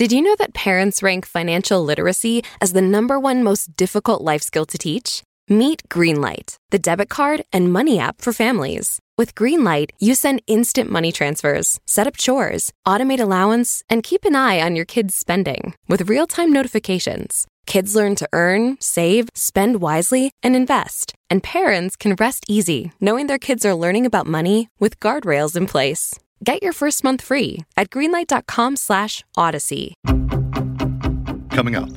Did you know that parents rank financial literacy as the number one most difficult life skill to teach? Meet Greenlight, the debit card and money app for families. With Greenlight, you send instant money transfers, set up chores, automate allowance, and keep an eye on your kids' spending with real time notifications. Kids learn to earn, save, spend wisely, and invest. And parents can rest easy knowing their kids are learning about money with guardrails in place. Get your first month free at greenlight.com slash odyssey. Coming up.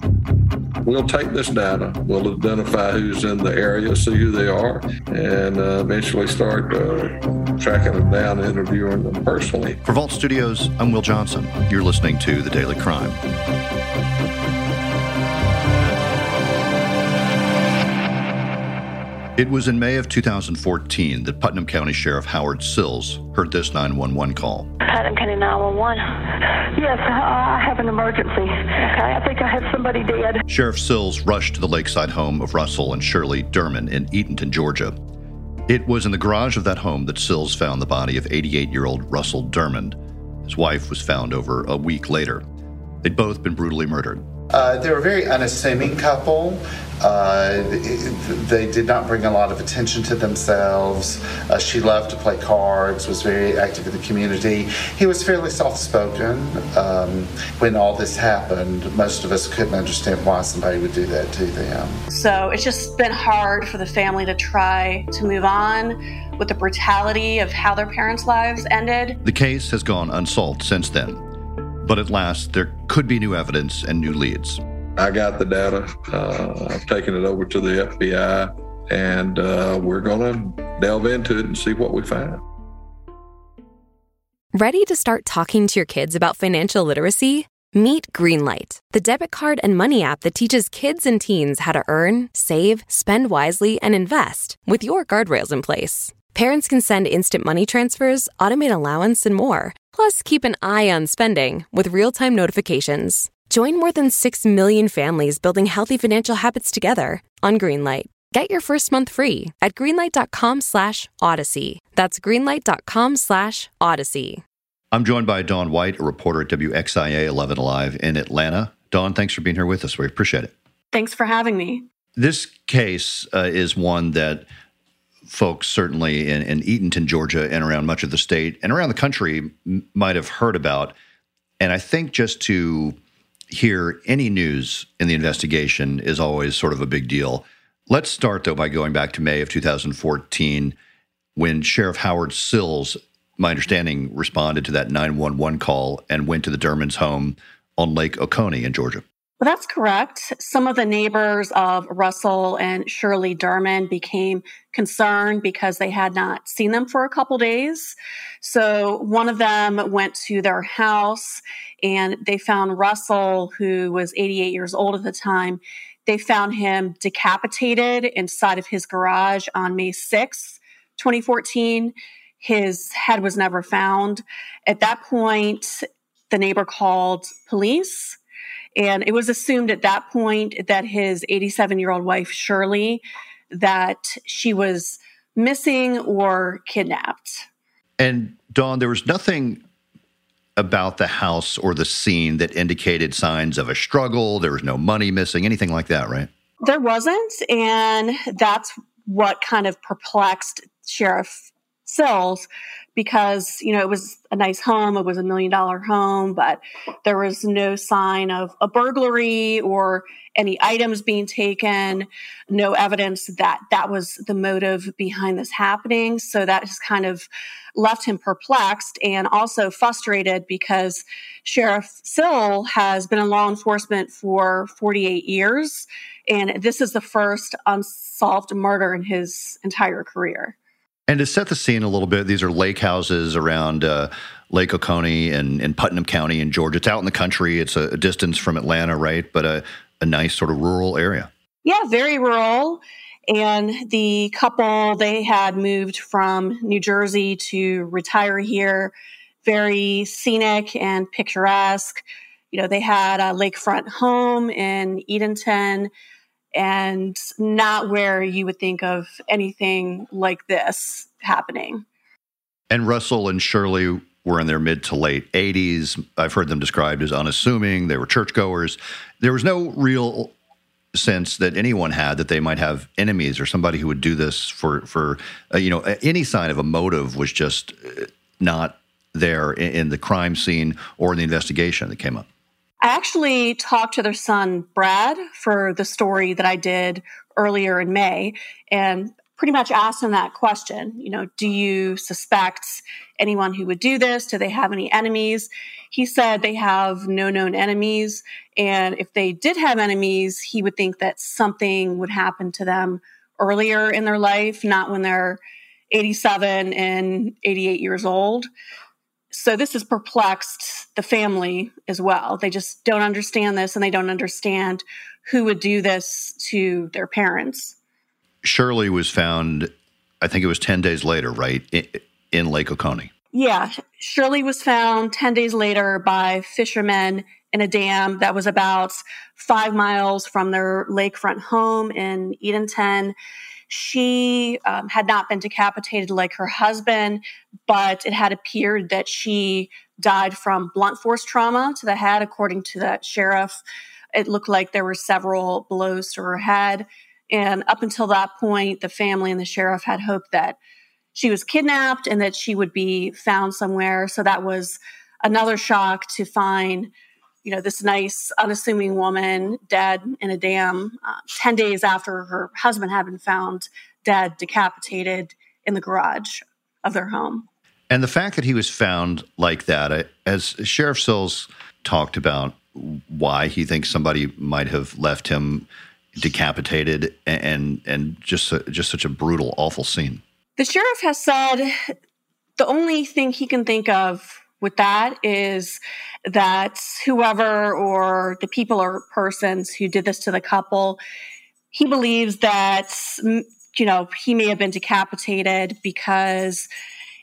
We'll take this data, we'll identify who's in the area, see who they are, and uh, eventually start uh, tracking them down and interviewing them personally. For Vault Studios, I'm Will Johnson. You're listening to The Daily Crime. It was in May of 2014 that Putnam County Sheriff Howard Sills heard this 911 call. Putnam County 911. Yes, uh, I have an emergency. Okay, I think I have somebody dead. Sheriff Sills rushed to the lakeside home of Russell and Shirley Dermond in Eatonton, Georgia. It was in the garage of that home that Sills found the body of 88 year old Russell Dermond. His wife was found over a week later. They'd both been brutally murdered. Uh, they were a very unassuming couple. Uh, they did not bring a lot of attention to themselves. Uh, she loved to play cards, was very active in the community. He was fairly soft spoken. Um, when all this happened, most of us couldn't understand why somebody would do that to them. So it's just been hard for the family to try to move on with the brutality of how their parents' lives ended. The case has gone unsolved since then. But at last, there could be new evidence and new leads. I got the data. Uh, I've taken it over to the FBI, and uh, we're going to delve into it and see what we find. Ready to start talking to your kids about financial literacy? Meet Greenlight, the debit card and money app that teaches kids and teens how to earn, save, spend wisely, and invest with your guardrails in place. Parents can send instant money transfers, automate allowance, and more. Plus, keep an eye on spending with real time notifications. Join more than 6 million families building healthy financial habits together on Greenlight. Get your first month free at greenlight.com slash odyssey. That's greenlight.com slash odyssey. I'm joined by Dawn White, a reporter at WXIA 11 Alive in Atlanta. Dawn, thanks for being here with us. We appreciate it. Thanks for having me. This case uh, is one that folks certainly in, in, Eatonton, Georgia, and around much of the state and around the country m- might have heard about. And I think just to hear any news in the investigation is always sort of a big deal. Let's start, though, by going back to May of 2014 when Sheriff Howard Sills, my understanding, responded to that 911 call and went to the Dermonds' home on Lake Oconee in Georgia. Well, that's correct. Some of the neighbors of Russell and Shirley Dermond became concerned because they had not seen them for a couple days. So one of them went to their house and they found Russell, who was 88 years old at the time. They found him decapitated inside of his garage on May 6, 2014. His head was never found. At that point, the neighbor called police. And it was assumed at that point that his 87 year old wife, Shirley, that she was missing or kidnapped. And Dawn, there was nothing about the house or the scene that indicated signs of a struggle. There was no money missing, anything like that, right? There wasn't. And that's what kind of perplexed Sheriff Sills because, you know, it was a nice home. It was a million dollar home, but there was no sign of a burglary or any items being taken, no evidence that that was the motive behind this happening. So that has kind of left him perplexed and also frustrated because Sheriff Sill has been in law enforcement for 48 years. And this is the first unsolved murder in his entire career. And to set the scene a little bit, these are lake houses around uh, Lake Oconee and, and Putnam County in Georgia. It's out in the country. It's a, a distance from Atlanta, right? But a, a nice sort of rural area. Yeah, very rural. And the couple, they had moved from New Jersey to retire here. Very scenic and picturesque. You know, they had a lakefront home in Eatonton and not where you would think of anything like this happening. And Russell and Shirley were in their mid to late 80s. I've heard them described as unassuming. They were churchgoers. There was no real sense that anyone had that they might have enemies or somebody who would do this for for uh, you know any sign of a motive was just uh, not there in, in the crime scene or in the investigation that came up. I actually talked to their son Brad for the story that I did earlier in May, and pretty much asked him that question. You know, do you suspect anyone who would do this? Do they have any enemies? He said they have no known enemies. And if they did have enemies, he would think that something would happen to them earlier in their life, not when they're 87 and 88 years old. So this has perplexed the family as well. They just don't understand this and they don't understand who would do this to their parents. Shirley was found, I think it was 10 days later, right, in, Lake Oconee. Yeah, Shirley was found 10 days later by fishermen in a dam that was about five miles from their lakefront home in Eatonton. She um, had not been decapitated like her husband, but it had appeared that she died from blunt force trauma to the head, according to the sheriff. It looked like there were several blows to her head. And up until that point, the family and the sheriff had hoped that she was kidnapped and that she would be found somewhere. So that was another shock to find, you know, this nice, unassuming woman dead in a dam uh, 10 days after her husband had been found dead, decapitated in the garage of their home. And the fact that he was found like that, as Sheriff Sills talked about why he thinks somebody might have left him decapitated and and just just such a brutal, awful scene. The sheriff has said the only thing he can think of with that is that whoever or the people or persons who did this to the couple, he believes that mm, you know he may have been decapitated because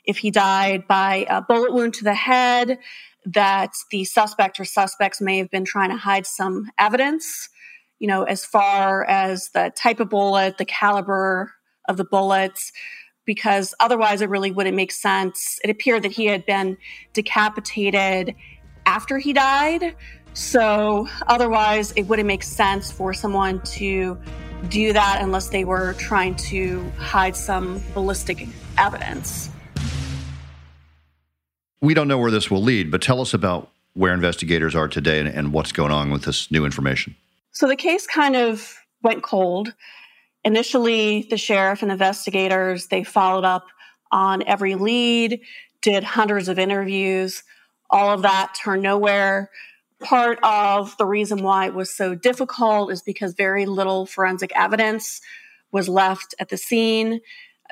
if he died by a bullet wound to the head, that the suspect or suspects may have been trying to hide some evidence you know, as far as the type of bullet, the caliber of the bullets, because otherwise it really wouldn't make sense. It appeared that he had been decapitated after he died. So otherwise it wouldn't make sense for someone to do that unless they were trying to hide some ballistic evidence. We don't know where this will lead, but tell us about where investigators are today and, and what's going on with this new information. So the case kind of went cold. Initially, the sheriff and investigators, they followed up on every lead, did hundreds of interviews. All of that turned nowhere. Part of the reason why it was so difficult is because very little forensic evidence was left at the scene.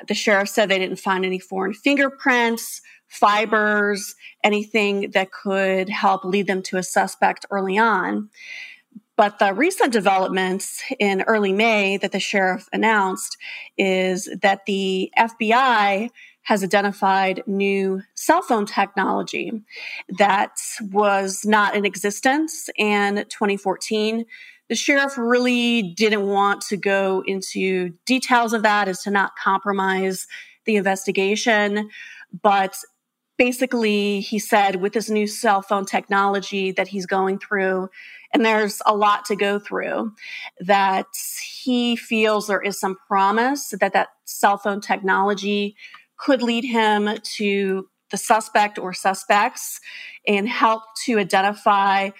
The sheriff said they didn't find any foreign fingerprints, fibers, anything that could help lead them to a suspect early on. But the recent developments in early May that the sheriff announced is that the FBI has identified new cell phone technology that was not in existence in 2014. The sheriff really didn't want to go into details of that as to not compromise the investigation. But basically, he said with this new cell phone technology that he's going through, and there's a lot to go through that he feels there is some promise that that cell phone technology could lead him to the suspect or suspects and help to identify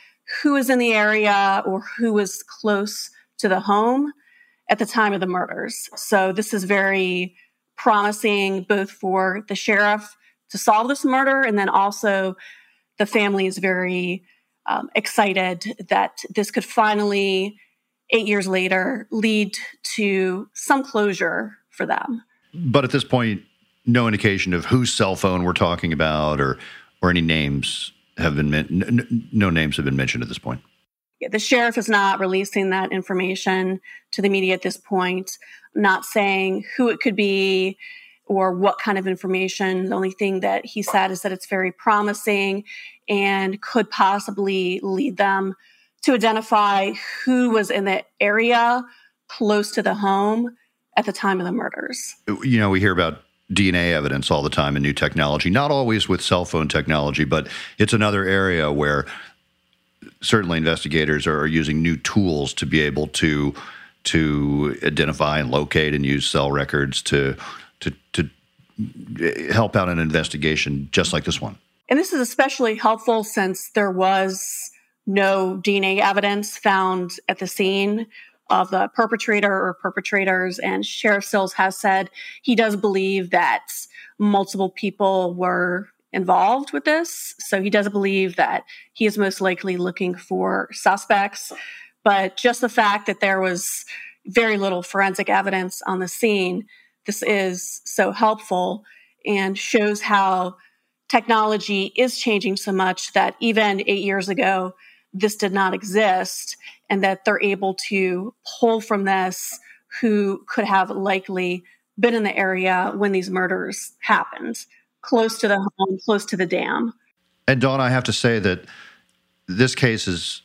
who was in the area or who was close to the home at the time of the murders. So this is very promising both for the sheriff to solve this murder and then also the family is very um, excited that this could finally, eight years later, lead to some closure for them. But at this point, no indication of whose cell phone we're talking about, or or any names have been no, no names have been mentioned at this point. Yeah, the sheriff is not releasing that information to the media at this point, not saying who it could be or what kind of information. The only thing that he said is that it's very promising and could possibly lead them to identify who was in the area close to the home at the time of the murders. You know, we hear about DNA evidence all the time in new technology, not always with cell phone technology, but it's another area where certainly investigators are using new tools to be able to to identify and locate and use cell records to to to help out an investigation just like this one. And this is especially helpful since there was no DNA evidence found at the scene of the perpetrator or perpetrators. And Sheriff Sills has said he does believe that multiple people were involved with this. So he does believe that he is most likely looking for suspects. But just the fact that there was very little forensic evidence on the scene, this is so helpful and shows how technology is changing so much that even eight years ago, this did not exist, and that they're able to pull from this who could have likely been in the area when these murders happened, close to the home, close to the dam. And Dawn, I have to say that this case has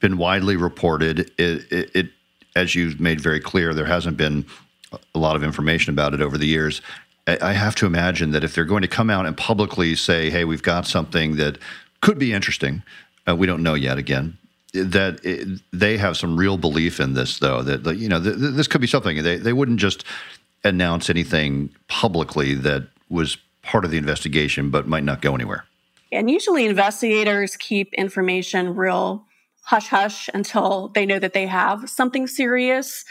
been widely reported. It, it, it as you've made very clear, there hasn't been a lot of information about it over the years. I have to imagine that if they're going to come out and publicly say, "Hey, we've got something that could be interesting," uh, we don't know yet. Again, that it, they have some real belief in this, though. That, that you know, th- th- this could be something. They they wouldn't just announce anything publicly that was part of the investigation, but might not go anywhere. And usually, investigators keep information real hush hush until they know that they have something serious.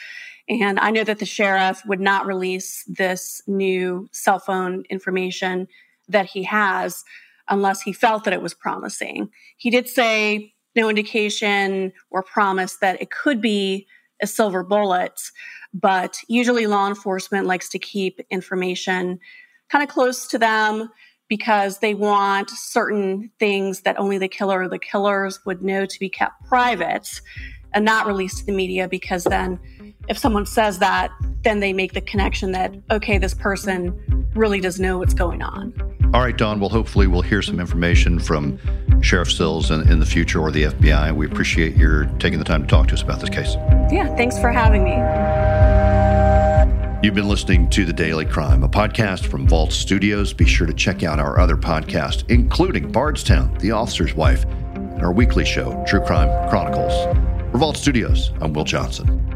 And I know that the sheriff would not release this new cell phone information that he has unless he felt that it was promising. He did say no indication or promise that it could be a silver bullet, but usually law enforcement likes to keep information kind of close to them because they want certain things that only the killer or the killers would know to be kept private and not released to the media because then if someone says that, then they make the connection that, okay, this person really does know what's going on. All right, Dawn. Well, hopefully, we'll hear some information from Sheriff Sills in, in the future or the FBI. We appreciate your taking the time to talk to us about this case. Yeah, thanks for having me. You've been listening to The Daily Crime, a podcast from Vault Studios. Be sure to check out our other podcasts, including Bardstown, The Officer's Wife, and our weekly show, True Crime Chronicles. For Vault Studios, I'm Will Johnson.